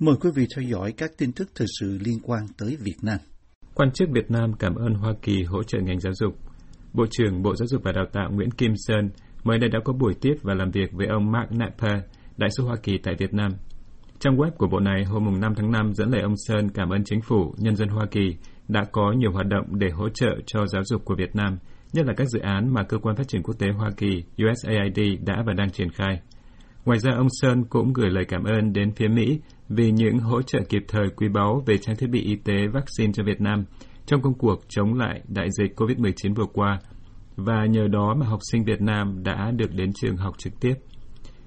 Mời quý vị theo dõi các tin tức thời sự liên quan tới Việt Nam. Quan chức Việt Nam cảm ơn Hoa Kỳ hỗ trợ ngành giáo dục. Bộ trưởng Bộ Giáo dục và Đào tạo Nguyễn Kim Sơn mới đây đã có buổi tiếp và làm việc với ông Mark Napper, đại sứ Hoa Kỳ tại Việt Nam. Trang web của bộ này hôm 5 tháng 5 dẫn lời ông Sơn cảm ơn chính phủ, nhân dân Hoa Kỳ đã có nhiều hoạt động để hỗ trợ cho giáo dục của Việt Nam, nhất là các dự án mà Cơ quan Phát triển Quốc tế Hoa Kỳ USAID đã và đang triển khai. Ngoài ra, ông Sơn cũng gửi lời cảm ơn đến phía Mỹ vì những hỗ trợ kịp thời quý báu về trang thiết bị y tế vaccine cho Việt Nam trong công cuộc chống lại đại dịch COVID-19 vừa qua, và nhờ đó mà học sinh Việt Nam đã được đến trường học trực tiếp.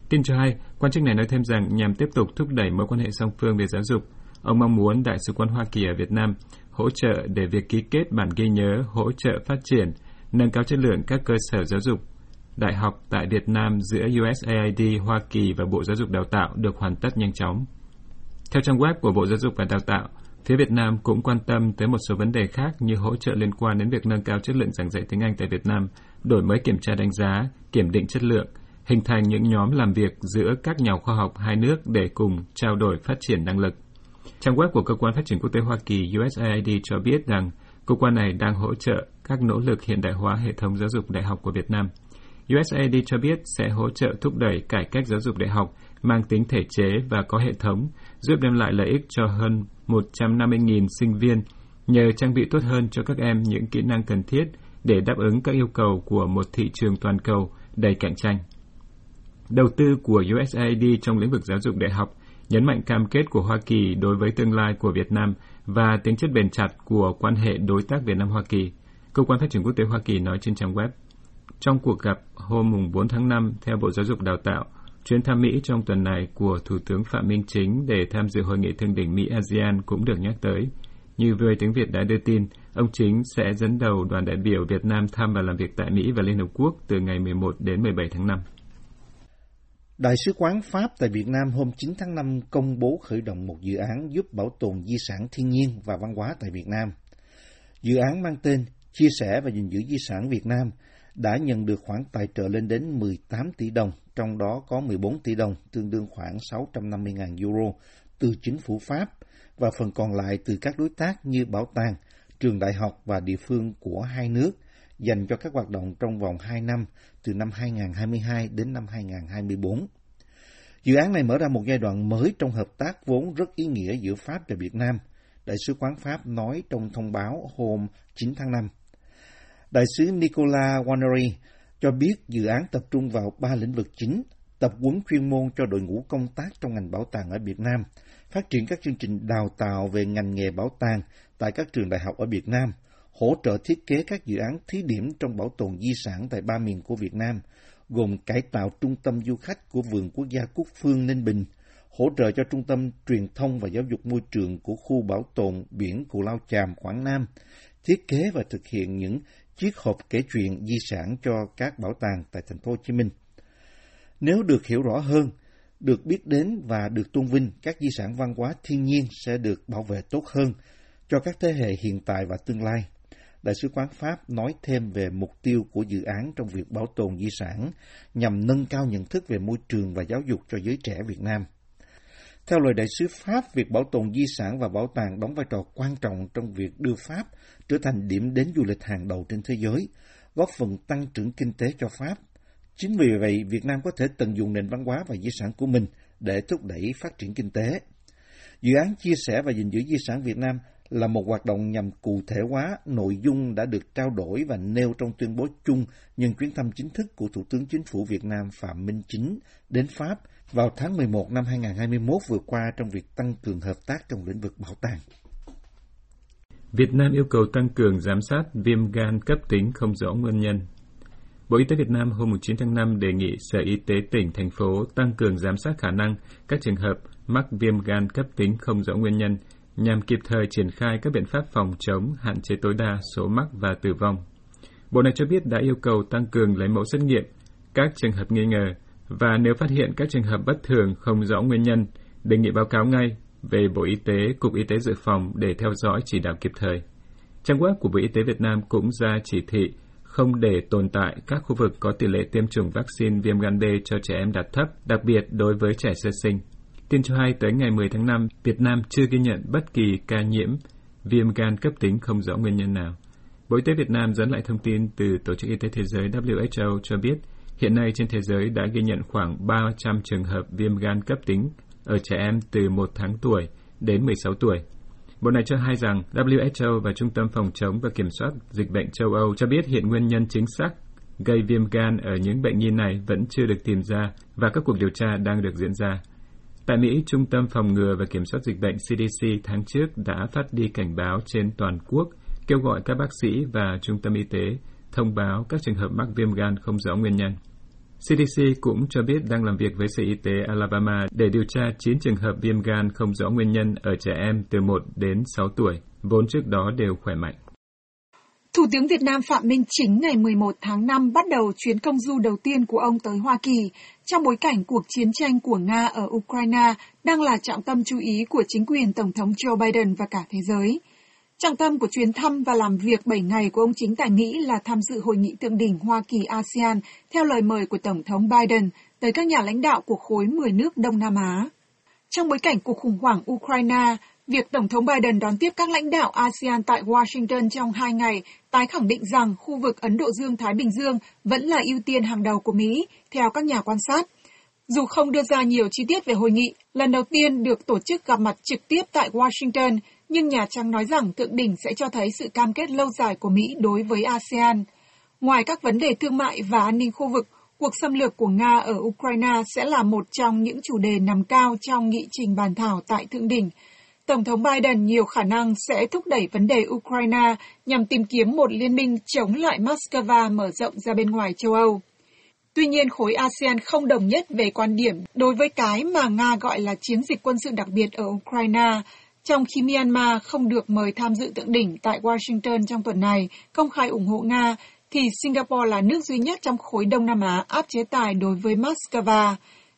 Tin cho hay, quan chức này nói thêm rằng nhằm tiếp tục thúc đẩy mối quan hệ song phương về giáo dục, ông mong muốn Đại sứ quán Hoa Kỳ ở Việt Nam hỗ trợ để việc ký kết bản ghi nhớ hỗ trợ phát triển, nâng cao chất lượng các cơ sở giáo dục đại học tại Việt Nam giữa USAID, Hoa Kỳ và Bộ Giáo dục Đào tạo được hoàn tất nhanh chóng. Theo trang web của Bộ Giáo dục và Đào tạo, phía Việt Nam cũng quan tâm tới một số vấn đề khác như hỗ trợ liên quan đến việc nâng cao chất lượng giảng dạy tiếng Anh tại Việt Nam, đổi mới kiểm tra đánh giá, kiểm định chất lượng, hình thành những nhóm làm việc giữa các nhà khoa học hai nước để cùng trao đổi phát triển năng lực. Trang web của Cơ quan Phát triển Quốc tế Hoa Kỳ USAID cho biết rằng cơ quan này đang hỗ trợ các nỗ lực hiện đại hóa hệ thống giáo dục đại học của Việt Nam. USAID cho biết sẽ hỗ trợ thúc đẩy cải cách giáo dục đại học mang tính thể chế và có hệ thống, giúp đem lại lợi ích cho hơn 150.000 sinh viên nhờ trang bị tốt hơn cho các em những kỹ năng cần thiết để đáp ứng các yêu cầu của một thị trường toàn cầu đầy cạnh tranh. Đầu tư của USAID trong lĩnh vực giáo dục đại học nhấn mạnh cam kết của Hoa Kỳ đối với tương lai của Việt Nam và tính chất bền chặt của quan hệ đối tác Việt Nam-Hoa Kỳ. Cơ quan Phát triển Quốc tế Hoa Kỳ nói trên trang web. Trong cuộc gặp hôm 4 tháng 5 theo Bộ Giáo dục Đào tạo, chuyến thăm Mỹ trong tuần này của Thủ tướng Phạm Minh Chính để tham dự hội nghị thượng đỉnh Mỹ-ASEAN cũng được nhắc tới. Như VOA tiếng Việt đã đưa tin, ông Chính sẽ dẫn đầu đoàn đại biểu Việt Nam thăm và làm việc tại Mỹ và Liên Hợp Quốc từ ngày 11 đến 17 tháng 5. Đại sứ quán Pháp tại Việt Nam hôm 9 tháng 5 công bố khởi động một dự án giúp bảo tồn di sản thiên nhiên và văn hóa tại Việt Nam. Dự án mang tên Chia sẻ và gìn giữ di sản Việt Nam đã nhận được khoản tài trợ lên đến 18 tỷ đồng, trong đó có 14 tỷ đồng, tương đương khoảng 650.000 euro, từ chính phủ Pháp và phần còn lại từ các đối tác như bảo tàng, trường đại học và địa phương của hai nước dành cho các hoạt động trong vòng 2 năm từ năm 2022 đến năm 2024. Dự án này mở ra một giai đoạn mới trong hợp tác vốn rất ý nghĩa giữa Pháp và Việt Nam, Đại sứ quán Pháp nói trong thông báo hôm 9 tháng 5. Đại sứ Nicola Wannery cho biết dự án tập trung vào ba lĩnh vực chính, tập huấn chuyên môn cho đội ngũ công tác trong ngành bảo tàng ở Việt Nam, phát triển các chương trình đào tạo về ngành nghề bảo tàng tại các trường đại học ở Việt Nam, hỗ trợ thiết kế các dự án thí điểm trong bảo tồn di sản tại ba miền của Việt Nam, gồm cải tạo trung tâm du khách của Vườn Quốc gia Cúc Phương Ninh Bình, hỗ trợ cho Trung tâm Truyền thông và Giáo dục Môi trường của khu bảo tồn biển Cù Lao Chàm, Quảng Nam, thiết kế và thực hiện những chiếc hộp kể chuyện di sản cho các bảo tàng tại thành phố Hồ Chí Minh. Nếu được hiểu rõ hơn, được biết đến và được tôn vinh, các di sản văn hóa thiên nhiên sẽ được bảo vệ tốt hơn cho các thế hệ hiện tại và tương lai. Đại sứ quán Pháp nói thêm về mục tiêu của dự án trong việc bảo tồn di sản nhằm nâng cao nhận thức về môi trường và giáo dục cho giới trẻ Việt Nam. Theo lời đại sứ Pháp, việc bảo tồn di sản và bảo tàng đóng vai trò quan trọng trong việc đưa Pháp trở thành điểm đến du lịch hàng đầu trên thế giới, góp phần tăng trưởng kinh tế cho Pháp. Chính vì vậy, Việt Nam có thể tận dụng nền văn hóa và di sản của mình để thúc đẩy phát triển kinh tế. Dự án chia sẻ và gìn giữ di sản Việt Nam là một hoạt động nhằm cụ thể hóa nội dung đã được trao đổi và nêu trong tuyên bố chung nhân chuyến thăm chính thức của Thủ tướng Chính phủ Việt Nam Phạm Minh Chính đến Pháp vào tháng 11 năm 2021 vừa qua trong việc tăng cường hợp tác trong lĩnh vực bảo tàng. Việt Nam yêu cầu tăng cường giám sát viêm gan cấp tính không rõ nguyên nhân. Bộ Y tế Việt Nam hôm 9 tháng 5 đề nghị Sở Y tế tỉnh, thành phố tăng cường giám sát khả năng các trường hợp mắc viêm gan cấp tính không rõ nguyên nhân nhằm kịp thời triển khai các biện pháp phòng chống, hạn chế tối đa số mắc và tử vong. Bộ này cho biết đã yêu cầu tăng cường lấy mẫu xét nghiệm các trường hợp nghi ngờ và nếu phát hiện các trường hợp bất thường không rõ nguyên nhân, đề nghị báo cáo ngay về Bộ Y tế, Cục Y tế Dự phòng để theo dõi chỉ đạo kịp thời. Trang web của Bộ Y tế Việt Nam cũng ra chỉ thị không để tồn tại các khu vực có tỷ lệ tiêm chủng vaccine viêm gan B cho trẻ em đạt thấp, đặc biệt đối với trẻ sơ sinh. Tin cho hay tới ngày 10 tháng 5, Việt Nam chưa ghi nhận bất kỳ ca nhiễm viêm gan cấp tính không rõ nguyên nhân nào. Bộ Y tế Việt Nam dẫn lại thông tin từ Tổ chức Y tế Thế giới WHO cho biết hiện nay trên thế giới đã ghi nhận khoảng 300 trường hợp viêm gan cấp tính ở trẻ em từ 1 tháng tuổi đến 16 tuổi. Bộ này cho hay rằng WHO và Trung tâm Phòng chống và Kiểm soát Dịch bệnh châu Âu cho biết hiện nguyên nhân chính xác gây viêm gan ở những bệnh nhi này vẫn chưa được tìm ra và các cuộc điều tra đang được diễn ra. Tại Mỹ, Trung tâm Phòng ngừa và Kiểm soát Dịch bệnh CDC tháng trước đã phát đi cảnh báo trên toàn quốc, kêu gọi các bác sĩ và trung tâm y tế thông báo các trường hợp mắc viêm gan không rõ nguyên nhân. CDC cũng cho biết đang làm việc với Sở Y tế Alabama để điều tra 9 trường hợp viêm gan không rõ nguyên nhân ở trẻ em từ 1 đến 6 tuổi, vốn trước đó đều khỏe mạnh. Thủ tướng Việt Nam Phạm Minh Chính ngày 11 tháng 5 bắt đầu chuyến công du đầu tiên của ông tới Hoa Kỳ trong bối cảnh cuộc chiến tranh của Nga ở Ukraine đang là trọng tâm chú ý của chính quyền Tổng thống Joe Biden và cả thế giới. Trọng tâm của chuyến thăm và làm việc 7 ngày của ông chính tại Mỹ là tham dự hội nghị thượng đỉnh Hoa Kỳ ASEAN theo lời mời của Tổng thống Biden tới các nhà lãnh đạo của khối 10 nước Đông Nam Á. Trong bối cảnh cuộc khủng hoảng Ukraine, việc Tổng thống Biden đón tiếp các lãnh đạo ASEAN tại Washington trong hai ngày tái khẳng định rằng khu vực Ấn Độ Dương-Thái Bình Dương vẫn là ưu tiên hàng đầu của Mỹ, theo các nhà quan sát. Dù không đưa ra nhiều chi tiết về hội nghị, lần đầu tiên được tổ chức gặp mặt trực tiếp tại Washington, nhưng Nhà Trắng nói rằng thượng đỉnh sẽ cho thấy sự cam kết lâu dài của Mỹ đối với ASEAN. Ngoài các vấn đề thương mại và an ninh khu vực, cuộc xâm lược của Nga ở Ukraine sẽ là một trong những chủ đề nằm cao trong nghị trình bàn thảo tại thượng đỉnh. Tổng thống Biden nhiều khả năng sẽ thúc đẩy vấn đề Ukraine nhằm tìm kiếm một liên minh chống lại Moscow mở rộng ra bên ngoài châu Âu. Tuy nhiên, khối ASEAN không đồng nhất về quan điểm đối với cái mà Nga gọi là chiến dịch quân sự đặc biệt ở Ukraine, trong khi Myanmar không được mời tham dự tượng đỉnh tại Washington trong tuần này, công khai ủng hộ Nga, thì Singapore là nước duy nhất trong khối Đông Nam Á áp chế tài đối với Moscow.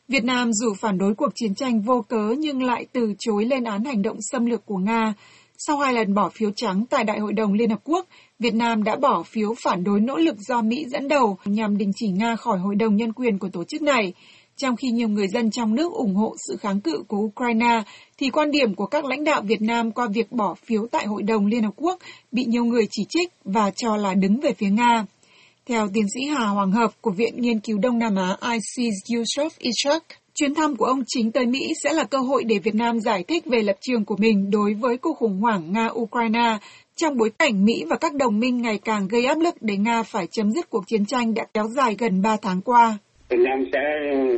Việt Nam dù phản đối cuộc chiến tranh vô cớ nhưng lại từ chối lên án hành động xâm lược của Nga. Sau hai lần bỏ phiếu trắng tại Đại hội đồng Liên Hợp Quốc, Việt Nam đã bỏ phiếu phản đối nỗ lực do Mỹ dẫn đầu nhằm đình chỉ Nga khỏi Hội đồng Nhân quyền của tổ chức này. Trong khi nhiều người dân trong nước ủng hộ sự kháng cự của Ukraine, thì quan điểm của các lãnh đạo Việt Nam qua việc bỏ phiếu tại Hội đồng Liên Hợp Quốc bị nhiều người chỉ trích và cho là đứng về phía Nga. Theo tiến sĩ Hà Hoàng Hợp của Viện Nghiên cứu Đông Nam Á ICES Yusuf Ishak, chuyến thăm của ông chính tới Mỹ sẽ là cơ hội để Việt Nam giải thích về lập trường của mình đối với cuộc khủng hoảng Nga-Ukraine trong bối cảnh Mỹ và các đồng minh ngày càng gây áp lực để Nga phải chấm dứt cuộc chiến tranh đã kéo dài gần 3 tháng qua. Việt Nam sẽ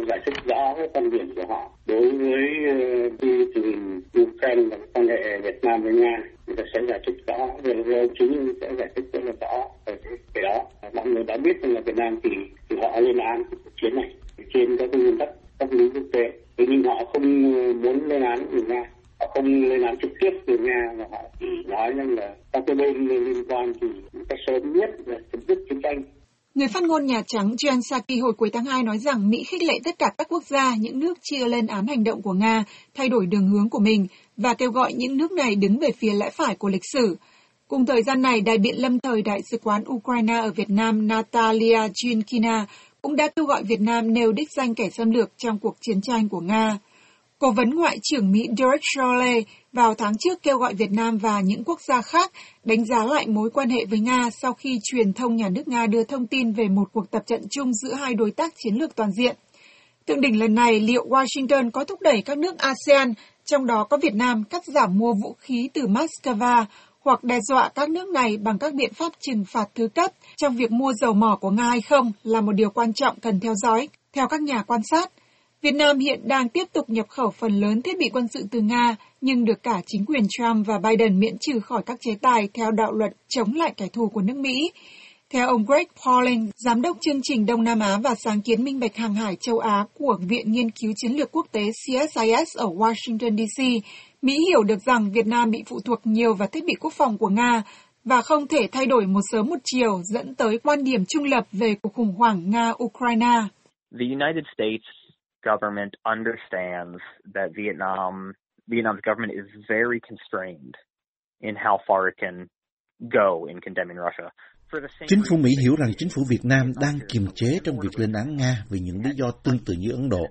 giải thích rõ cái quan điểm của họ đối với ờ, khi tình hình Ukraine và quan hệ Việt Nam với Nga. Người ta sẽ giải thích rõ, về ông chính sẽ giải thích rất là rõ về cái đó. Mọi người đã biết rằng là Việt Nam thì, thì họ lên án cuộc chiến này trên các nguyên tắc pháp lý quốc tế. Thế nhưng họ không ờ, muốn lên án người Nga họ không lên án trực tiếp từ nga mà họ chỉ nói rằng là các cái bên liên quan thì cách sớm nhất là chấm dứt chiến tranh Người phát ngôn Nhà Trắng Jen Psaki hồi cuối tháng 2 nói rằng Mỹ khích lệ tất cả các quốc gia, những nước chia lên án hành động của Nga, thay đổi đường hướng của mình và kêu gọi những nước này đứng về phía lẽ phải của lịch sử. Cùng thời gian này, đại biện lâm thời Đại sứ quán Ukraine ở Việt Nam Natalia Jinkina cũng đã kêu gọi Việt Nam nêu đích danh kẻ xâm lược trong cuộc chiến tranh của Nga. Cố vấn Ngoại trưởng Mỹ Derek Chollet vào tháng trước kêu gọi Việt Nam và những quốc gia khác đánh giá lại mối quan hệ với Nga sau khi truyền thông nhà nước Nga đưa thông tin về một cuộc tập trận chung giữa hai đối tác chiến lược toàn diện. Thượng đỉnh lần này, liệu Washington có thúc đẩy các nước ASEAN, trong đó có Việt Nam, cắt giảm mua vũ khí từ Moscow hoặc đe dọa các nước này bằng các biện pháp trừng phạt thứ cấp trong việc mua dầu mỏ của Nga hay không là một điều quan trọng cần theo dõi, theo các nhà quan sát. Việt Nam hiện đang tiếp tục nhập khẩu phần lớn thiết bị quân sự từ Nga, nhưng được cả chính quyền Trump và Biden miễn trừ khỏi các chế tài theo đạo luật chống lại kẻ thù của nước Mỹ. Theo ông Greg Pauling, giám đốc chương trình Đông Nam Á và sáng kiến minh bạch hàng hải châu Á của Viện Nghiên cứu Chiến lược Quốc tế CSIS ở Washington, D.C., Mỹ hiểu được rằng Việt Nam bị phụ thuộc nhiều vào thiết bị quốc phòng của Nga và không thể thay đổi một sớm một chiều dẫn tới quan điểm trung lập về cuộc khủng hoảng Nga-Ukraine. The United States government understands that Vietnam, Vietnam's government is very constrained in how far it can go in condemning Russia. Chính phủ Mỹ hiểu rằng chính phủ Việt Nam đang kiềm chế trong việc lên án Nga vì những lý do tương tự như Ấn Độ.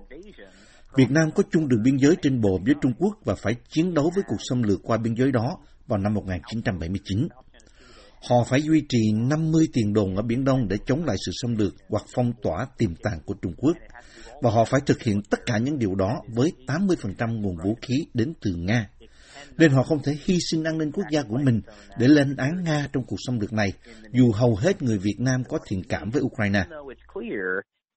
Việt Nam có chung đường biên giới trên bộ với Trung Quốc và phải chiến đấu với cuộc xâm lược qua biên giới đó vào năm 1979. Họ phải duy trì 50 tiền đồn ở Biển Đông để chống lại sự xâm lược hoặc phong tỏa tiềm tàng của Trung Quốc. Và họ phải thực hiện tất cả những điều đó với 80% nguồn vũ khí đến từ Nga. Nên họ không thể hy sinh an ninh quốc gia của mình để lên án Nga trong cuộc xâm lược này, dù hầu hết người Việt Nam có thiện cảm với Ukraine.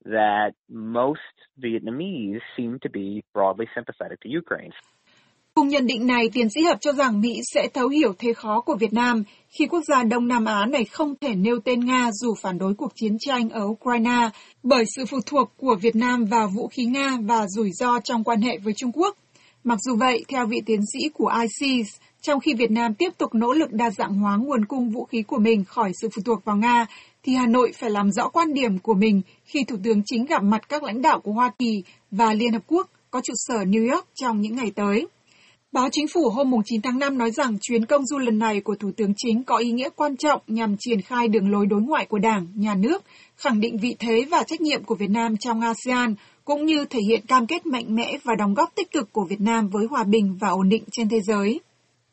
that most Vietnamese seem to be broadly sympathetic to Ukraine. Cùng nhận định này, tiến sĩ Hợp cho rằng Mỹ sẽ thấu hiểu thế khó của Việt Nam khi quốc gia Đông Nam Á này không thể nêu tên Nga dù phản đối cuộc chiến tranh ở Ukraine bởi sự phụ thuộc của Việt Nam vào vũ khí Nga và rủi ro trong quan hệ với Trung Quốc. Mặc dù vậy, theo vị tiến sĩ của ICES, trong khi Việt Nam tiếp tục nỗ lực đa dạng hóa nguồn cung vũ khí của mình khỏi sự phụ thuộc vào Nga, thì Hà Nội phải làm rõ quan điểm của mình khi Thủ tướng chính gặp mặt các lãnh đạo của Hoa Kỳ và Liên Hợp Quốc có trụ sở New York trong những ngày tới. Báo Chính phủ hôm 9 tháng 5 nói rằng chuyến công du lần này của Thủ tướng Chính có ý nghĩa quan trọng nhằm triển khai đường lối đối ngoại của Đảng, Nhà nước, khẳng định vị thế và trách nhiệm của Việt Nam trong ASEAN, cũng như thể hiện cam kết mạnh mẽ và đóng góp tích cực của Việt Nam với hòa bình và ổn định trên thế giới.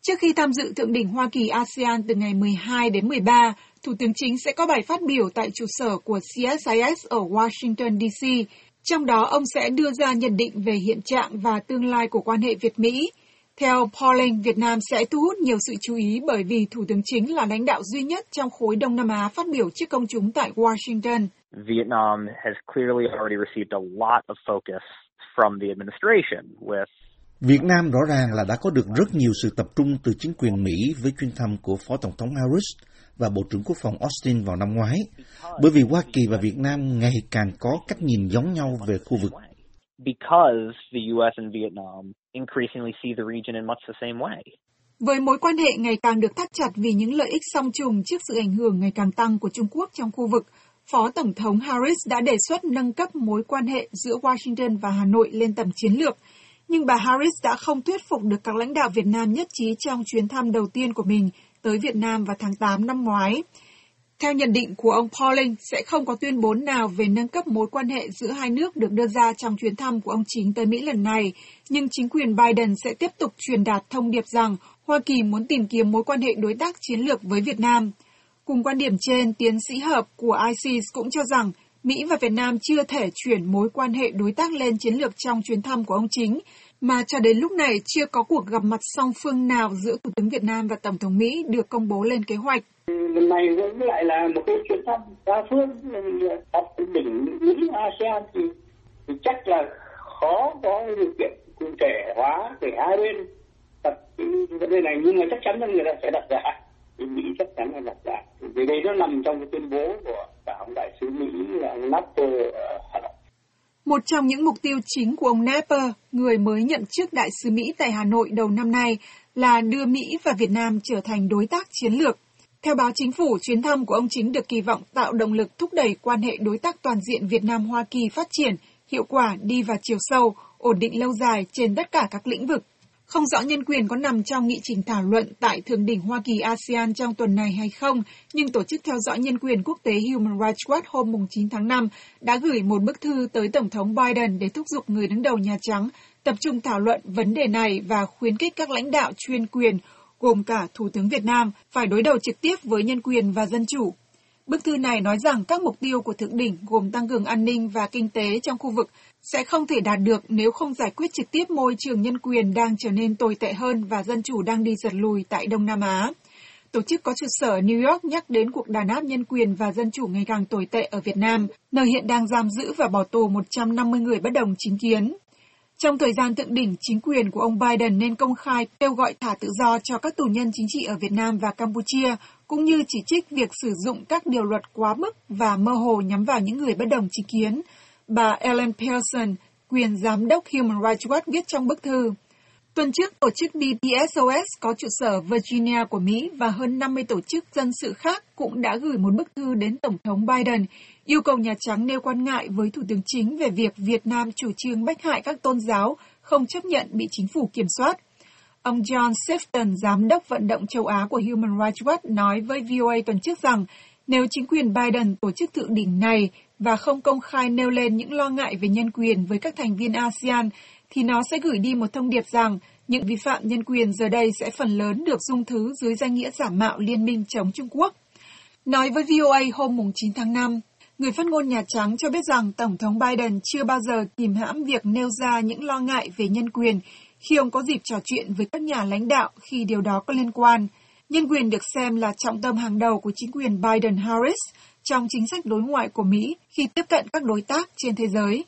Trước khi tham dự thượng đỉnh Hoa Kỳ ASEAN từ ngày 12 đến 13, Thủ tướng Chính sẽ có bài phát biểu tại trụ sở của CSIS ở Washington, D.C. Trong đó, ông sẽ đưa ra nhận định về hiện trạng và tương lai của quan hệ Việt-Mỹ. Theo Pauling, Việt Nam sẽ thu hút nhiều sự chú ý bởi vì Thủ tướng Chính là lãnh đạo duy nhất trong khối Đông Nam Á phát biểu trước công chúng tại Washington. Vietnam has clearly already received a lot of focus from the administration with Việt Nam rõ ràng là đã có được rất nhiều sự tập trung từ chính quyền Mỹ với chuyến thăm của Phó Tổng thống Harris và Bộ trưởng Quốc phòng Austin vào năm ngoái, bởi vì Hoa Kỳ và Việt Nam ngày càng có cách nhìn giống nhau về khu vực. Because the US and Vietnam increasingly see the region in much the same way. Với mối quan hệ ngày càng được thắt chặt vì những lợi ích song trùng trước sự ảnh hưởng ngày càng tăng của Trung Quốc trong khu vực, Phó Tổng thống Harris đã đề xuất nâng cấp mối quan hệ giữa Washington và Hà Nội lên tầm chiến lược, nhưng bà Harris đã không thuyết phục được các lãnh đạo Việt Nam nhất trí trong chuyến thăm đầu tiên của mình tới Việt Nam vào tháng 8 năm ngoái. Theo nhận định của ông Pauling, sẽ không có tuyên bố nào về nâng cấp mối quan hệ giữa hai nước được đưa ra trong chuyến thăm của ông chính tới Mỹ lần này, nhưng chính quyền Biden sẽ tiếp tục truyền đạt thông điệp rằng Hoa Kỳ muốn tìm kiếm mối quan hệ đối tác chiến lược với Việt Nam. Cùng quan điểm trên, tiến sĩ hợp của ISIS cũng cho rằng Mỹ và Việt Nam chưa thể chuyển mối quan hệ đối tác lên chiến lược trong chuyến thăm của ông chính, mà cho đến lúc này chưa có cuộc gặp mặt song phương nào giữa Thủ tướng Việt Nam và Tổng thống Mỹ được công bố lên kế hoạch. Lần này cũng lại là một cái chuyến thăm đa phương tập đỉnh Mỹ ASEAN thì, thì chắc là khó có điều kiện cụ thể hóa để hai bên. Đặt vấn đề này nhưng mà chắc chắn là người ta sẽ đặt ra. Thì Mỹ chắc chắn là đặt ra vì đây nó nằm trong cái tuyên bố của cả ông đại sứ Mỹ là ông Napper ở Hà Nội một trong những mục tiêu chính của ông Napper, người mới nhậm chức đại sứ Mỹ tại Hà Nội đầu năm nay, là đưa Mỹ và Việt Nam trở thành đối tác chiến lược. Theo báo chính phủ, chuyến thăm của ông chính được kỳ vọng tạo động lực thúc đẩy quan hệ đối tác toàn diện Việt Nam-Hoa Kỳ phát triển, hiệu quả đi vào chiều sâu, ổn định lâu dài trên tất cả các lĩnh vực. Không rõ nhân quyền có nằm trong nghị trình thảo luận tại Thượng đỉnh Hoa Kỳ ASEAN trong tuần này hay không, nhưng Tổ chức Theo dõi Nhân quyền Quốc tế Human Rights Watch hôm 9 tháng 5 đã gửi một bức thư tới Tổng thống Biden để thúc giục người đứng đầu Nhà Trắng tập trung thảo luận vấn đề này và khuyến khích các lãnh đạo chuyên quyền, gồm cả Thủ tướng Việt Nam, phải đối đầu trực tiếp với nhân quyền và dân chủ. Bức thư này nói rằng các mục tiêu của thượng đỉnh gồm tăng cường an ninh và kinh tế trong khu vực sẽ không thể đạt được nếu không giải quyết trực tiếp môi trường nhân quyền đang trở nên tồi tệ hơn và dân chủ đang đi giật lùi tại Đông Nam Á. Tổ chức có trụ sở New York nhắc đến cuộc đàn áp nhân quyền và dân chủ ngày càng tồi tệ ở Việt Nam, nơi hiện đang giam giữ và bỏ tù 150 người bất đồng chính kiến. Trong thời gian thượng đỉnh, chính quyền của ông Biden nên công khai kêu gọi thả tự do cho các tù nhân chính trị ở Việt Nam và Campuchia, cũng như chỉ trích việc sử dụng các điều luật quá mức và mơ hồ nhắm vào những người bất đồng chính kiến, Bà Ellen Pearson, quyền giám đốc Human Rights Watch viết trong bức thư. Tuần trước, tổ chức BPSOS có trụ sở Virginia của Mỹ và hơn 50 tổ chức dân sự khác cũng đã gửi một bức thư đến Tổng thống Biden, yêu cầu Nhà Trắng nêu quan ngại với Thủ tướng Chính về việc Việt Nam chủ trương bách hại các tôn giáo, không chấp nhận bị chính phủ kiểm soát. Ông John Sifton, giám đốc vận động châu Á của Human Rights Watch, nói với VOA tuần trước rằng nếu chính quyền Biden tổ chức thượng đỉnh này và không công khai nêu lên những lo ngại về nhân quyền với các thành viên ASEAN, thì nó sẽ gửi đi một thông điệp rằng những vi phạm nhân quyền giờ đây sẽ phần lớn được dung thứ dưới danh nghĩa giả mạo Liên minh chống Trung Quốc. Nói với VOA hôm 9 tháng 5, người phát ngôn Nhà Trắng cho biết rằng Tổng thống Biden chưa bao giờ kìm hãm việc nêu ra những lo ngại về nhân quyền khi ông có dịp trò chuyện với các nhà lãnh đạo khi điều đó có liên quan. Nhân quyền được xem là trọng tâm hàng đầu của chính quyền Biden-Harris trong chính sách đối ngoại của Mỹ khi tiếp cận các đối tác trên thế giới.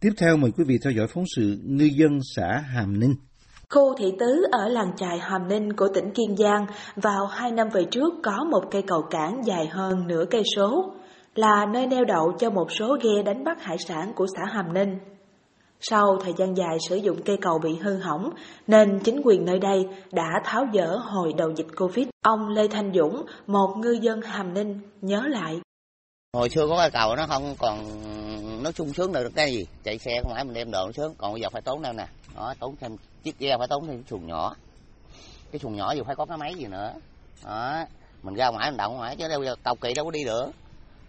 Tiếp theo mời quý vị theo dõi phóng sự Ngư dân xã Hàm Ninh. Khu thị tứ ở làng chài Hàm Ninh của tỉnh Kiên Giang vào hai năm về trước có một cây cầu cảng dài hơn nửa cây số, là nơi neo đậu cho một số ghe đánh bắt hải sản của xã Hàm Ninh. Sau thời gian dài sử dụng cây cầu bị hư hỏng, nên chính quyền nơi đây đã tháo dỡ hồi đầu dịch Covid. Ông Lê Thanh Dũng, một ngư dân Hàm Ninh, nhớ lại. Hồi xưa có cây cầu nó không còn nó sung sướng được cái gì, chạy xe không phải mình đem đồ nó sướng, còn bây giờ phải tốn đâu nè, đó, tốn thêm chiếc ghe phải tốn thêm xuồng nhỏ, cái xuồng nhỏ dù phải có cái máy gì nữa, đó, mình ra ngoài mình động ngoài chứ đâu giờ cầu kỳ đâu có đi được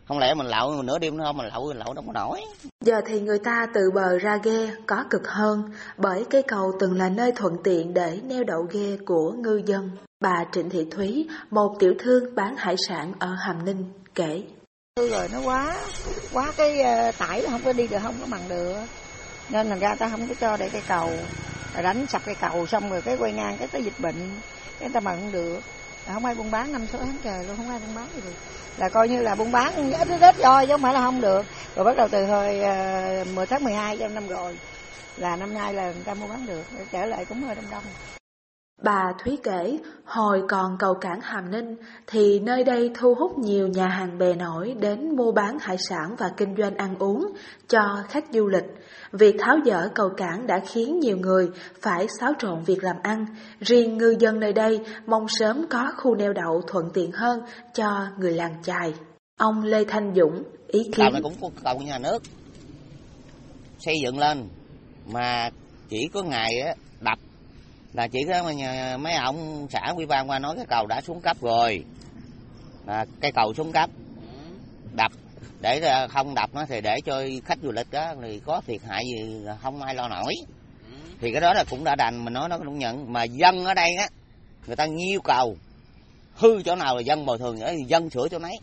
không lẽ mình lậu nửa đêm nữa không? Mình lậu mình lậu đâu có nổi. Giờ thì người ta từ bờ ra ghe có cực hơn bởi cây cầu từng là nơi thuận tiện để neo đậu ghe của ngư dân. Bà trịnh thị thúy một tiểu thương bán hải sản ở hàm ninh kể. Rồi nó quá quá cái ờ, tải nó không có đi được không có bằng được. Nên thành ra ta không có cho để cây cầu. Rồi đánh sập cây cầu xong rồi cái quay ngang cái tới dịch bệnh cái ta bằng không được không ai buôn bán năm sáu tháng trời luôn không ai buôn bán gì được. Là coi như là buôn bán ít ít ít thôi chứ không phải là không được. Rồi bắt đầu từ hồi ờ, uh, 10 tháng 12 trong năm rồi là năm nay là người ta mua bán được trở lại cũng hơi đông đông. Bà Thúy kể, hồi còn cầu cảng Hàm Ninh thì nơi đây thu hút nhiều nhà hàng bè nổi đến mua bán hải sản và kinh doanh ăn uống cho khách du lịch. Việc tháo dỡ cầu cảng đã khiến nhiều người phải xáo trộn việc làm ăn. Riêng ngư dân nơi đây mong sớm có khu neo đậu thuận tiện hơn cho người làng chài. Ông Lê Thanh Dũng ý kiến. Cầu này cũng cầu nhà nước xây dựng lên mà chỉ có ngày là chỉ có mấy ông xã quy ban qua nói cái cầu đã xuống cấp rồi. Là cây cầu xuống cấp. Đập. Để ờ, không đập nó thì để cho khách du lịch đó thì có thiệt hại gì không ai lo nổi. Thì cái đó là cũng đã đành mình nói nó cũng nhận. Mà dân ở đây á người ta nhiêu cầu hư chỗ nào là dân bồi thường nữa thì dân sửa chỗ nấy.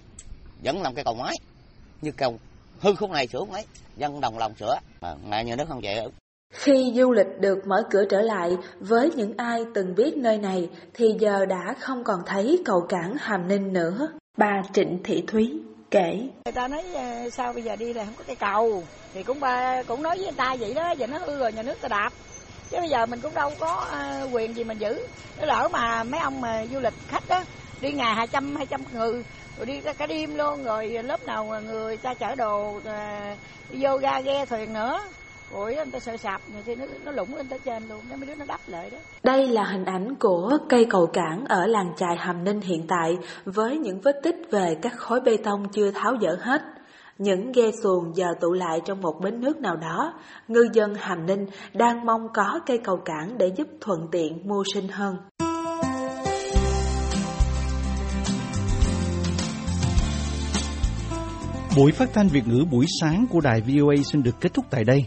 Vẫn làm cây cầu mới, như cầu hư khúc này sửa khúc ấy dân đồng lòng sửa. Mà nhà nước không chạy khi du lịch được mở cửa trở lại, với những ai từng biết nơi này thì giờ đã không còn thấy cầu cảng Hàm Ninh nữa. Bà Trịnh Thị Thúy kể. Người ta nói ờ, sao bây giờ đi là không có cây cầu, thì cũng ba cũng nói với người ta vậy đó, giờ nó hư rồi nhà nước ta đạp. Chứ bây giờ mình cũng đâu có uh, quyền gì mình giữ. Nó lỡ mà mấy ông mà du lịch khách đó, đi ngày hai trăm hai trăm người, rồi đi cả đêm luôn, rồi lớp nào người ta chở đồ đi vô ga ghe thuyền nữa ủi người ta sợ sạp thì nó, nó lủng lên tới trên luôn mấy đứa nó đắp lại đó đây là hình ảnh của cây cầu cảng ở làng chài Hàm Ninh hiện tại với những vết tích về các khối bê tông chưa tháo dỡ hết những ghe xuồng giờ tụ lại trong một bến nước nào đó, ngư dân Hàm Ninh đang mong có cây cầu cảng để giúp thuận tiện mưu sinh hơn. Buổi phát thanh Việt ngữ buổi sáng của đài VOA xin được kết thúc tại đây.